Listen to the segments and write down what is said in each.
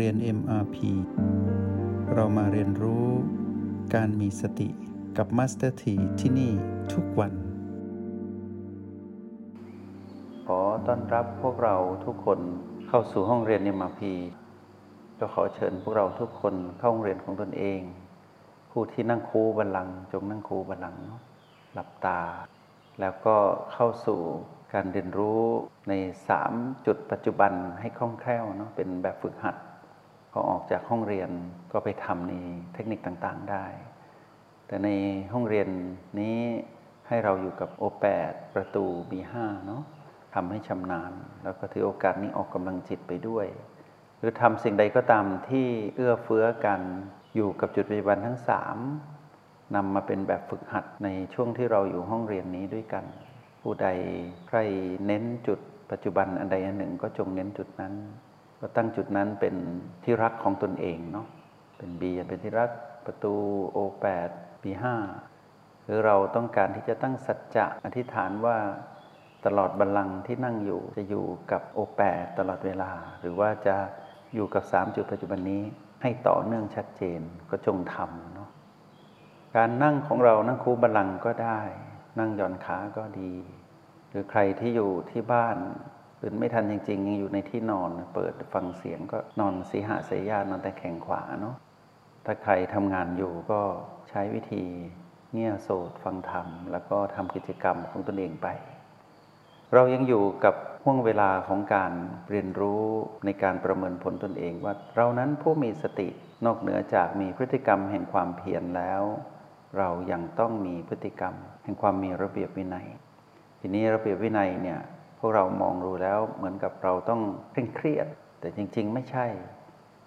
เรียน MRP เรามาเรียนรู้การมีสติกับ Master T ที่ที่นี่ทุกวัน ขอต้อนรับพวกเราทุกคนเข้าสู่ห้องเรียน MRP ก็ขอเชิญพวกเราทุกคนเข้าห้องเรียนของตนเอง ผู้ที่นั่งคูบัลลังจงนั่งคูบัลลังหลับตา แล้วก็เข้าสู่การเรียนรู้ใน 3 จุดปัจจุบันให้คล่องแคล่วเนาะเป็นแบบฝึกหัด พอออกจากห้องเรียนก็ไปทำในเทคนิคต่างๆได้ แต่ในห้องเรียนนี้ให้เราอยู่กับ O8 ปดประตู B5 เนาะทำให้ชำนาญ แล้วก็ถือโอกาสนี้ออกกำลังจิตไปด้วย หรือทำสิ่งใดก็ตามที่เอื้อเฟื้อกันอยู่กับจุดปัจจุบันทั้ง3นำมาเป็นแบบฝึกหัดในช่วงที่เราอยู่ห้องเรียนนี้ด้วยกัน ผู้ใดใครเน้นจุดปัจจุบันอันใดอันหนึ่งก็จงเน้นจุดนั้น ก็ตั้งจุดนั้นเป็นที่รักของตนเองเนาะเป็น B เป็นที่รักประตู O8 B5 คือเราต้องการที่จะตั้งสัจจะอธิษฐานว่าตลอดบัลลังก์ที่นั่งอยู่จะอยู่กับ O8 ตลอดเวลา หรือว่าจะอยู่กับ3จุดปัจจุบันนี้ให้ต่อเนื่องชัดเจนก็จงทำเนาะการนั่งของเรานั่งคูบัลลังก์ก็ได้ นั่งหย่อนขาก็ดี หรือใครที่อยู่ที่บ้าน ตื่นไม่ทันจริงๆยังอยู่ในที่นอน เปิดฟังเสียงก็นอนสีหะเสยานอนแต่แข่งขวาเนาะถ้าใครทำงานอยู่ก็ใช้วิธีเงี่ยโสดฟังธรรม แล้วก็ทำกิจกรรมของตนเองไป เรายังอยู่กับห่วงเวลาของการเรียนรู้ในการประเมินผลตนเองว่า เรานั้นผู้มีสตินอกเหนือจากมีพฤติกรรมแห่งความเพียรแล้ว เรายังต้องมีพฤติกรรม แห่งความมีระเบียบวินัย ทีนี้ระเบียบวินัยเนี่ย วกเรามองดูแล้วเหมือนกับเราต้องเคร่งเครียด แต่จริง ๆ ไม่ใช่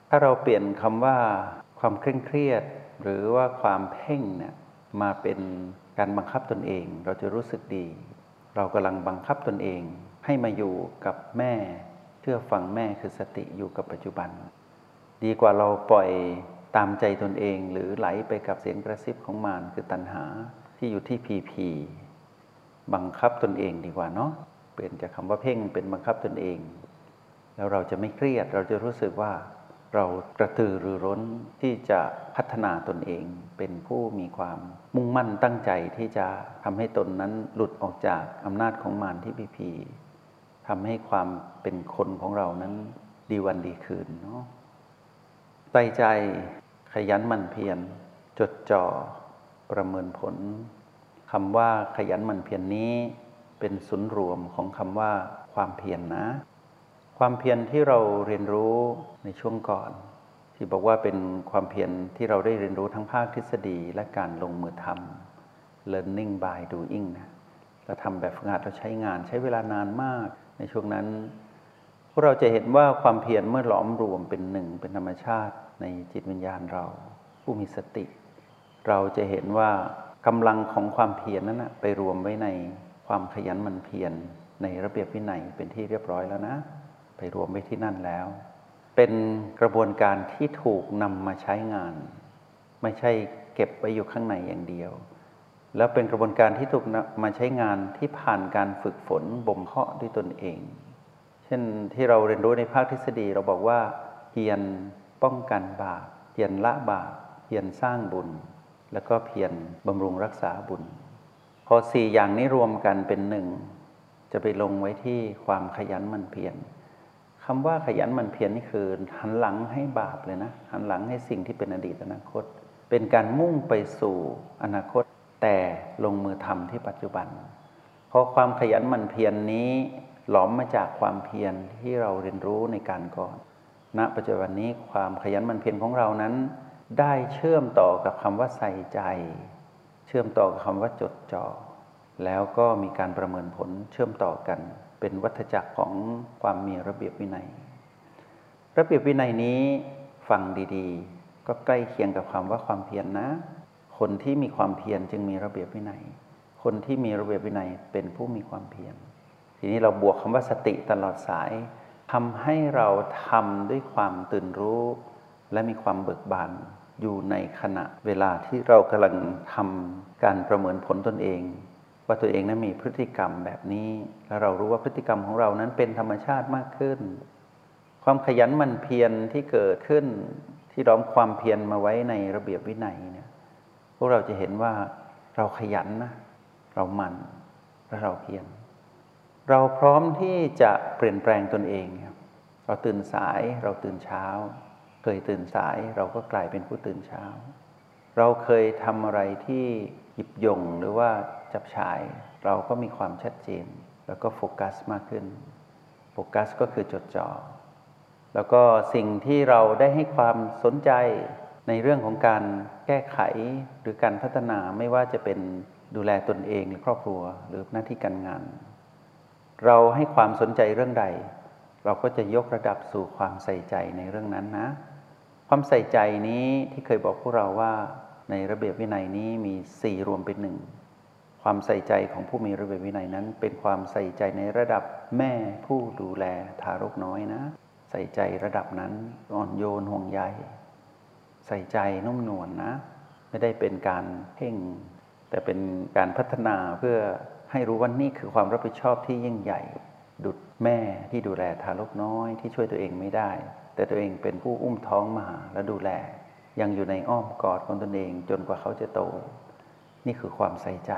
ถ้าเราเปลี่ยนคำว่าความเคร่งเครียด หรือว่าความเพ่งเนี่ยมาเป็นการบังคับตนเอง เราจะรู้สึกดี เรากำลังบังคับตนเอง ให้มาอยู่กับแม่ เชื่อฟังแม่คือสติอยู่กับปัจจุบัน ดีกว่าเราปล่อยตามใจตนเอง หรือไหลไปกับเสียงกระซิบของมารคือตัณหาที่อยู่ที่พีพีบังคับตนเองดีกว่าเนาะ เปลี่ยนจากคำว่าเพ่งเป็นบังคับตนเอง แล้วเราจะไม่เครียด เราจะรู้สึกว่าเรากระตือรือร้นที่จะพัฒนาตนเอง เป็นผู้มีความมุ่งมั่นตั้งใจที่จะทำให้ตนนั้นหลุดออกจากอำนาจของมารที่พีพีทำให้ความเป็นคนของเรานั้นดีวันดีคืนเนาะใส่ใจขยันหมั่นเพียรจดจ่อประเมินผลคำว่าขยันหมั่นเพียรนนี้ เป็นศูนย์รวมของคำว่าความเพียรนนะ ความเพียรที่เราเรียนรู้ในช่วงก่อน ที่บอกว่าเป็นความเพียรที่เราได้เรียนรู้ทั้งภาคทฤษฎีและการลงมือทำ learning by doing นะเราทำแบบฝึกหัดเราใช้งานใช้เวลานานมาก ในช่วงนั้น พวกเราจะเห็นว่าความเพียรเมื่อหลอมรวมเป็นหนึ่งเป็นธรรมชาติในจิตวิญญาณเรา ผู้มีสติ เราจะเห็นว่ากำลังของความเพียรนั้นนะไปรวมไว้ใน ความขยันมันเพียรในระเบียบวินัยเป็นที่เรียบร้อยแล้วนะ ไปรวมไว้ที่นั่นแล้ว เป็นกระบวนการที่ถูกนำมาใช้งาน ไม่ใช่เก็บไว้อยู่ข้างในอย่างเดียว แล้วเป็นกระบวนการที่ถูกมาใช้งานที่ผ่านการฝึกฝนบ่มเพาะด้วยตนเอง เช่นที่เราเรียนรู้ในภาคทฤษฎีเราบอกว่าเพียรป้องกันบาปเพียรละบาปเพียรสร้างบุญ แล้วก็เพียรบำรุงรักษาบุญ พอสี่อย่างนี้รวมกันเป็นหนึ่งจะไปลงไว้ที่ความขยันมันเพียรคำว่าขยันมันเพียรนี่คือหันหลังให้บาปเลยนะหันหลังให้สิ่งที่เป็นอดีตอนาคต เป็นการมุ่งไปสู่อนาคต แต่ลงมือทำที่ปัจจุบันเพราะความขยันมันเพียรนนี้หลอมมาจากความเพียรที่เราเรียนรู้ในการก่อนณปัจจุบันนี้ความขยันมันเพียรของเรานั้น ได้เชื่อมต่อกับคำว่าใส่ใจ เชื่อมต่อกับคำว่าจดจ่อแล้วก็มีการประเมินผลเชื่อมต่อกัน เป็นวัฏจักรของความมีระเบียบวินัย ระเบียบวินัยนี้ฟังดีๆ ก็ใกล้เคียงกับคำว่าความเพียรนนะ คนที่มีความเพียรจึงมีระเบียบวินัย คนที่มีระเบียบวินัยเป็นผู้มีความเพียรทีนี้เราบวกคำว่าสติตลอดสายทำให้เราทำด้วยความตื่นรู้ และมีความเบิกบาน อยู่ในขณะเวลาที่เรากำลังทำการประเมินผลตนเอง ว่าตัวเองนั้นมีพฤติกรรมแบบนี้ และเรารู้ว่าพฤติกรรมของเรานั้นเป็นธรรมชาติมากขึ้น ความขยันมันเพียรที่เกิดขึ้นที่ร้อมความเพียรมาไว้ในระเบียบวินัยเนี่ยพวกเราจะเห็นว่าเราขยันนะเรามันและเราเพียรเราพร้อมที่จะเปลี่ยนแปลงตนเอง เราตื่นสายเราตื่นเช้า เคยตื่นสายเราก็กลายเป็นผู้ตื่นเช้า เราเคยทำอะไรที่หยิบยงหรือว่าจับฉาย เราก็มีความชัดเจน แล้วก็โฟกัสมากขึ้น โฟกัสก็คือจดจ่อแล้วก็สิ่งที่เราได้ให้ความสนใจในเรื่องของการแก้ไขหรือการพัฒนาไม่ว่าจะเป็นดูแลตนเองหรือครอบครัวหรือหน้าที่การงาน เราให้ความสนใจเรื่องใด เราก็จะยกระดับสู่ความใส่ใจในเรื่องนั้นนะ ความใส่ใจนี้ที่เคยบอกพวกเราว่าในระเบียบวินัยนี้มีสี่รวมเป็นหนึ่งความใส่ใจของผู้มีระเบียบวินัยนั้น เป็นความใส่ใจในระดับแม่ผู้ดูแลทารกน้อยนะ ใส่ใจระดับนั้นอ่อนโยนห่วงใยใส่ใจนุ่มนวลนนะ ไม่ได้เป็นการเพ่ง แต่เป็นการพัฒนาเพื่อให้รู้ว่านี่คือความรับผิดชอบที่ยิ่งใหญ่ ดุดแม่ที่ดูแลทารกน้อยที่ช่วยตัวเองไม่ได้ แต่ตัวเองเป็นผู้อุ้มท้องมาและดูแล ยังอยู่ในอ้อมกอดของตนเองจนกว่าเขาจะโต นี่คือความใส่ใจ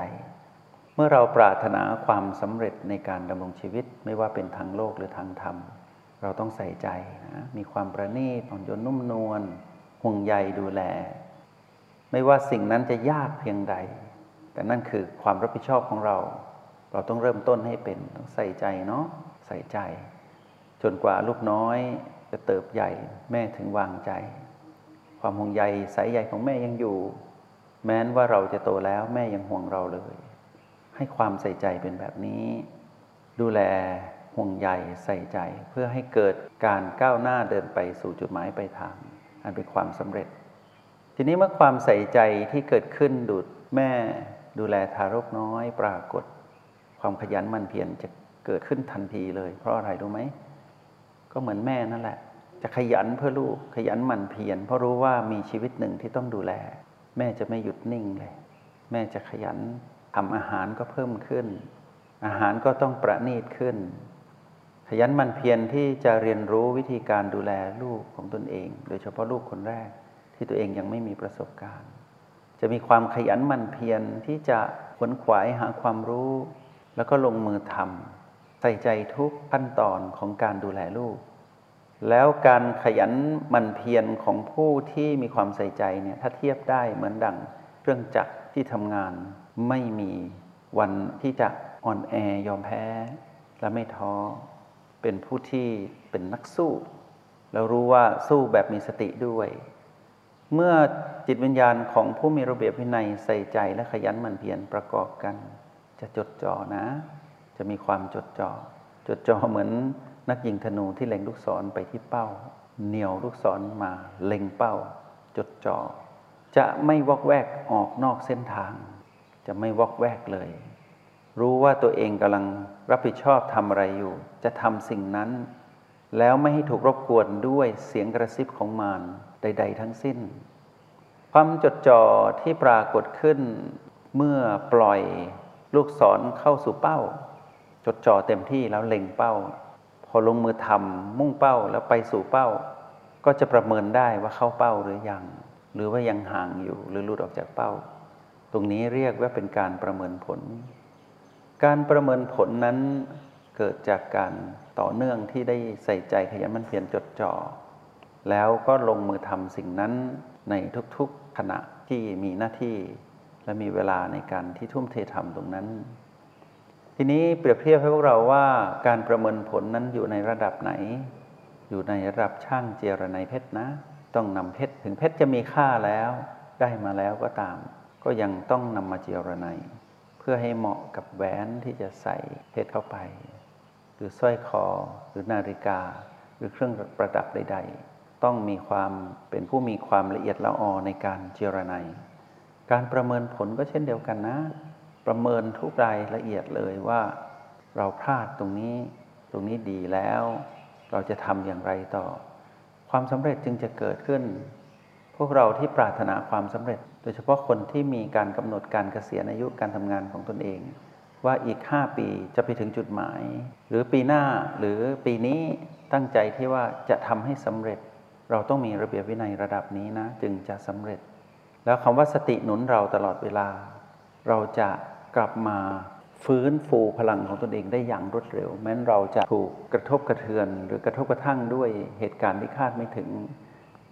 เมื่อเราปรารถนาความสำเร็จในการดำรงชีวิตไม่ว่าเป็นทางโลกหรือทางธรรม เราต้องใส่ใจนะมีความประณีตอ่อนโยนนุ่มนวลห่วงใยดูแล ไม่ว่าสิ่งนั้นจะยากเพียงใด แต่นั่นคือความรับผิดชอบของเรา เราต้องเริ่มต้นให้เป็นต้องใส่ใจเนาะใส่ใจ จนกว่าลูกน้อย จะเติบใหญ่แม่ถึงวางใจ ความห่วงใยสายใยของแม่ยังอยู่ แม้นว่าเราจะโตแล้วแม่ยังห่วงเราเลย ให้ความใส่ใจเป็นแบบนี้ ดูแลห่วงใยใส่ใจ เพื่อให้เกิดการก้าวหน้าเดินไปสู่จุดหมายปลายทาง อันเป็นความสำเร็จ ทีนี้เมื่อความใส่ใจที่เกิดขึ้นดูดแม่ดูแลทารกน้อยปรากฏ ความขยันมันเพียรจะเกิดขึ้นทันทีเลย เพราะอะไรรู้ไหม ก็เหมือนแม่นั่นแหละ จะขยันเพื่อลูกขยันมันเพียรเพราะรู้ว่ามีชีวิตหนึ่งที่ต้องดูแล แม่จะไม่หยุดนิ่งเลย แม่จะขยันทำอาหารก็เพิ่มขึ้น อาหารก็ต้องประณีตขึ้น ขยันมันเพียรที่จะเรียนรู้วิธีการดูแลลูกของตนเอง โดยเฉพาะลูกคนแรกที่ตัวเองยังไม่มีประสบการณ์ จะมีความขยันมันเพียรที่จะขวนขวายหาความรู้ แล้วก็ลงมือทำ ใส่ใจทุกขั้นตอนของการดูแลลูก แล้วการขยันมันเพียรของผู้ที่มีความใส่ใจเนี่ยถ้าเทียบได้เหมือนดังเครื่องจักรที่ทำงานไม่มีวันที่จะอ่อนแอยอมแพ้ และไม่ท้อ เป็นผู้ที่เป็นนักสู้ แล้วรู้ว่าสู้แบบมีสติด้วย เมื่อจิตวิญญาณของผู้มีระเบียบวินัยใส่ใจและขยันหมั่นเพียรประกอบกัน จะจดจ่อนะ จะมีความจดจ่อจดจ่อเหมือนนักยิงธนูที่เล็งลูกศรไปที่เป้า เหนี่ยวลูกศรมาเล็งเป้า จดจ่อจะไม่วอกแวกออกนอกเส้นทาง จะไม่วอกแวกเลย รู้ว่าตัวเองกำลังรับผิดชอบทำอะไรอยู่ จะทำสิ่งนั้น แล้วไม่ให้ถูกรบกวนด้วยเสียงกระซิบของมารใด ๆ ทั้งสิ้น ความจดจ่อที่ปรากฏขึ้นเมื่อปล่อยลูกศรเข้าสู่เป้า จดจ่อเต็มที่แล้วเล็งเป้า พอลงมือทำมุ่งเป้าแล้วไปสู่เป้า ก็จะประเมินได้ว่าเข้าเป้าหรือยัง หรือว่ายังห่างอยู่หรือหลุดออกจากเป้า ตรงนี้เรียกว่าเป็นการประเมินผล การประเมินผลนั้นเกิดจากการต่อเนื่องที่ได้ใส่ใจขยันมันเพียรจดจ่อแล้วก็ลงมือทำสิ่งนั้นในทุกๆขณะที่มีหน้าที่ และมีเวลาในการที่ทุ่มเททำตรงนั้น ทีนี้เปรียบเทียบให้พวกเราว่าการประเมินผลนั้นอยู่ในระดับไหน อยู่ในระดับช่างเจรไนเพชรนะ ต้องนำเพชรถึงเพชรจะมีค่าแล้ว ได้มาแล้วก็ตาม ก็ยังต้องนำมาเจรไนเพื่อให้เหมาะกับแหวนที่จะใส่เพชรเข้าไป หรือสร้อยคอหรือนาฬิกา หรือเครื่องประดับใด ๆ ต้องมีความเป็นผู้มีความละเอียดละออในการเจรไนการประเมินผลก็เช่นเดียวกันนะ ประเมินทุกรายละเอียดเลยว่าเราพลาดตรงนี้ตรงนี้ดีแล้ว เราจะทำอย่างไรต่อ ความสำเร็จจึงจะเกิดขึ้น พวกเราที่ปรารถนาความสำเร็จ โดยเฉพาะคนที่มีการกำหนดการเกษียณอายุการทำงานของตนเอง ว่าอีก 5 ปีจะไปถึงจุดหมาย หรือปีหน้าหรือปีนี้ตั้งใจที่ว่าจะทำให้สำเร็จ เราต้องมีระเบียบวินัยระดับนี้นะ จึงจะสำเร็จ แล้วคำว่าสติหนุนเราตลอดเวลา เราจะกลับมาฟื้นฟูพลังของตนเองได้อย่างรวดเร็ว แม้นเราจะถูกกระทบกระเทือน หรือกระทบกระทั่งด้วยเหตุการณ์ที่คาดไม่ถึง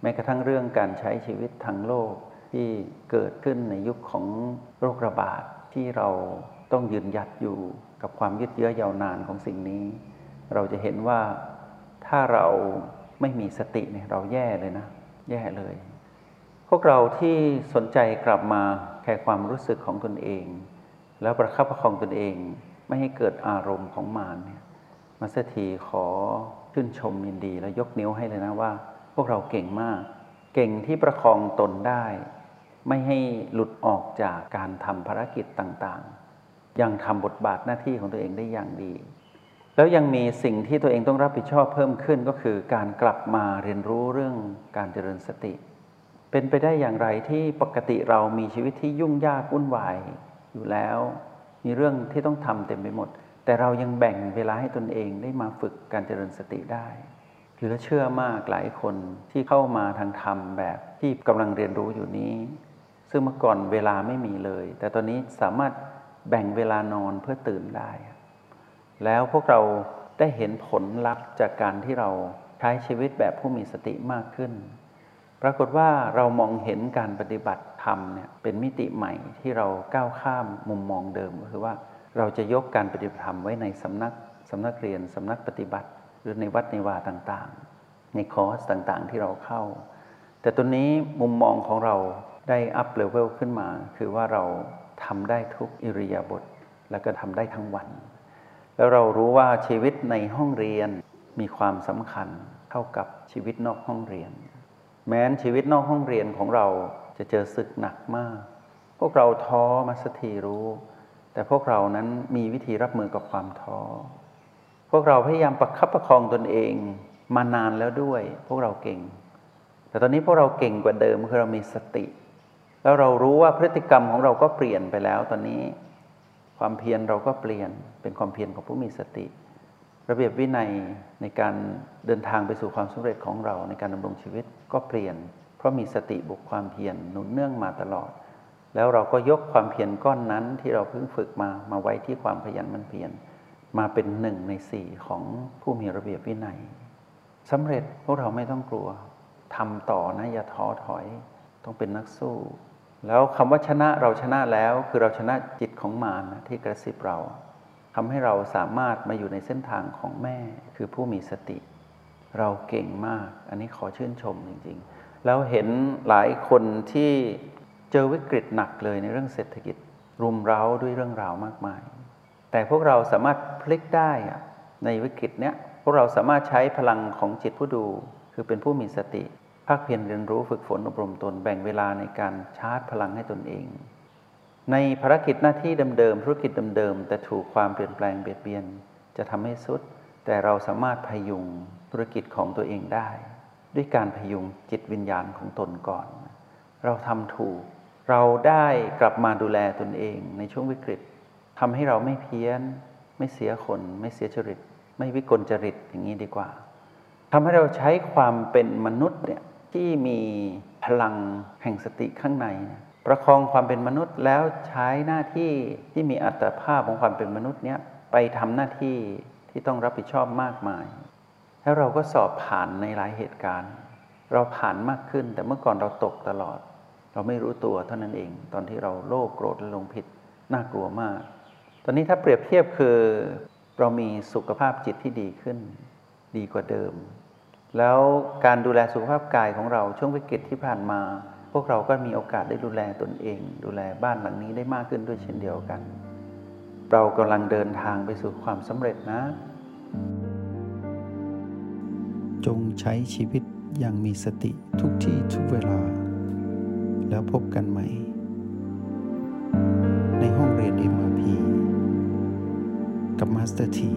แม้กระทั่งเรื่องการใช้ชีวิตทางโลกที่เกิดขึ้นในยุคของโรคระบาดที่เราต้องยืนหยัดอยู่กับความยืดเยื้อยาวนานของสิ่งนี้ เราจะเห็นว่าถ้าเราไม่มีสติเนี่ยเราแย่เลยนะ แย่เลย พวกเราที่สนใจกลับมา แค่ความรู้สึกของตนเอง แล้วประคับประคองตนเอง ไม่ให้เกิดอารมณ์ของมารเนี่ยมาสถีขอชื่นชมยินดีและยกนิ้วให้เลยนะว่า พวกเราเก่งมาก เก่งที่ประคองตนได้ ไม่ให้หลุดออกจากการทำภารกิจต่างๆ ยังทำบทบาทหน้าที่ของตัวเองได้อย่างดี แล้วยังมีสิ่งที่ตัวเองต้องรับผิดชอบเพิ่มขึ้นก็คือการกลับมาเรียนรู้เรื่องการเจริญสติ เป็นไปได้อย่างไรที่ปกติเรามีชีวิตที่ยุ่งยากวุ่นวายอยู่แล้ว มีเรื่องที่ต้องทำเต็มไปหมด แต่เรายังแบ่งเวลาให้ตนเองได้มาฝึกการเจริญสติได้เหลือเชื่อมากหลายคนที่เข้ามาทางธรรมแบบที่กำลังเรียนรู้อยู่นี้ ซึ่งเมื่อก่อนเวลาไม่มีเลย แต่ตอนนี้สามารถแบ่งเวลานอนเพื่อตื่นได้ แล้วพวกเราได้เห็นผลลัพธ์จากการที่เราใช้ชีวิตแบบผู้มีสติมากขึ้น ปรากฏว่าเรามองเห็นการปฏิบัติธรรมเนี่ยเป็นมิติใหม่ที่เราก้าวข้ามมุมมองเดิมก็คือว่าเราจะยกการปฏิบัติธรรมไว้ในสำนักสำนักเรียนสำนักปฏิบัติ หรือในวัดในวาต่างๆ ในคอร์สต่างๆ ที่เราเข้า แต่ตัวนี้มุมมองของเราได้อัพเลเวลขึ้นมา คือว่าเราทำได้ทุกอิริยาบถแล้วก็ทำได้ทั้งวัน แล้วเรารู้ว่าชีวิตในห้องเรียนมีความสำคัญเท่ากับชีวิตนอกห้องเรียน แม้นชีวิตนอกห้องเรียนของเราจะเจอศึกหนักมาก พวกเราท้อมาสักทีรู้ แต่พวกเรานั้นมีวิธีรับมือกับความท้อ พวกเราพยายามประคับประคองตนเองมานานแล้วด้วย พวกเราเก่ง แต่ตอนนี้พวกเราเก่งกว่าเดิมคือเรามีสติ แล้วเรารู้ว่าพฤติกรรมของเราก็เปลี่ยนไปแล้วตอนนี้ ความเพียรเราก็เปลี่ยนเป็นความเพียรของผู้มีสติ ระเบียบวินัยในการเดินทางไปสู่ความสำเร็จของเราในการดำรงชีวิตก็เปลี่ยน เพราะมีสติบุกความเพียรหนุนเนื่องมาตลอด แล้วเราก็ยกความเพียรก้อนนั้นที่เราเพิ่งฝึกมามาไว้ที่ความขยันมันเพียรมาเป็นหนึ่งในสี่ของผู้มีระเบียบวินัยสำเร็จพวกเราไม่ต้องกลัวทำต่อนะอย่าท้อถอย ต้องเป็นนักสู้ แล้วคำว่าชนะเราชนะแล้ว คือเราชนะจิตของมารนะที่กระซิบเรา ทำให้เราสามารถมาอยู่ในเส้นทางของแม่คือผู้มีสติ เราเก่งมาก อันนี้ขอชื่นชมจริงๆ แล้วเห็นหลายคนที่เจอวิกฤตหนักเลยในเรื่องเศรษฐกิจ รุมเร้าด้วยเรื่องราวมากมาย แต่พวกเราสามารถพลิกได้ในวิกฤตเนี้ยพวกเราสามารถใช้พลังของจิตผู้ดู คือเป็นผู้มีสติภาคเพียรเรียนรู้ฝึกฝนอบรมตนแบ่งเวลาในการชาร์จพลังให้ตนเอง ในภารกิจหน้าที่เดิมๆธุรกิจเดิมๆแต่ถูกความเปลี่ยนแปลงเบียดเบียน จะทำให้สุด แต่เราสามารถพยุงธุรกิจของตัวเองได้ ด้วยการพยุงจิตวิญญาณของตนก่อน เราทำถูก เราได้กลับมาดูแลตนเองในช่วงวิกฤตทำให้เราไม่เพี้ยน ไม่เสียคน ไม่เสียจริต ไม่วิกลจริตอย่างนี้ดีกว่าทำให้เราใช้ความเป็นมนุษย์เนี่ยที่มีพลังแห่งสติข้างใน ประคองความเป็นมนุษย์แล้วใช้หน้าที่ที่มีอัตภาพของความเป็นมนุษย์เนี้ยไปทำหน้าที่ที่ต้องรับผิดชอบมากมาย แล้วเราก็สอบผ่านในหลายเหตุการณ์ เราผ่านมากขึ้น แต่เมื่อก่อนเราตกตลอด เราไม่รู้ตัวเท่านั้นเอง ตอนที่เราโลภโกรธและลงผิดน่ากลัวมาก ตอนนี้ถ้าเปรียบเทียบคือเรามีสุขภาพจิตที่ดีขึ้น ดีกว่าเดิม แล้วการดูแลสุขภาพกายของเราช่วงวิกฤตที่ผ่านมา พวกเราก็มีโอกาสได้ดูแลตนเอง ดูแลบ้านหลังนี้ได้มากขึ้นด้วยเช่นเดียวกัน เรากำลังเดินทางไปสู่ความสำเร็จนะ จงใช้ชีวิตอย่างมีสติทุกที่ทุกเวลา แล้วพบกันใหม่ ในห้องเรียน MRP กับ Master T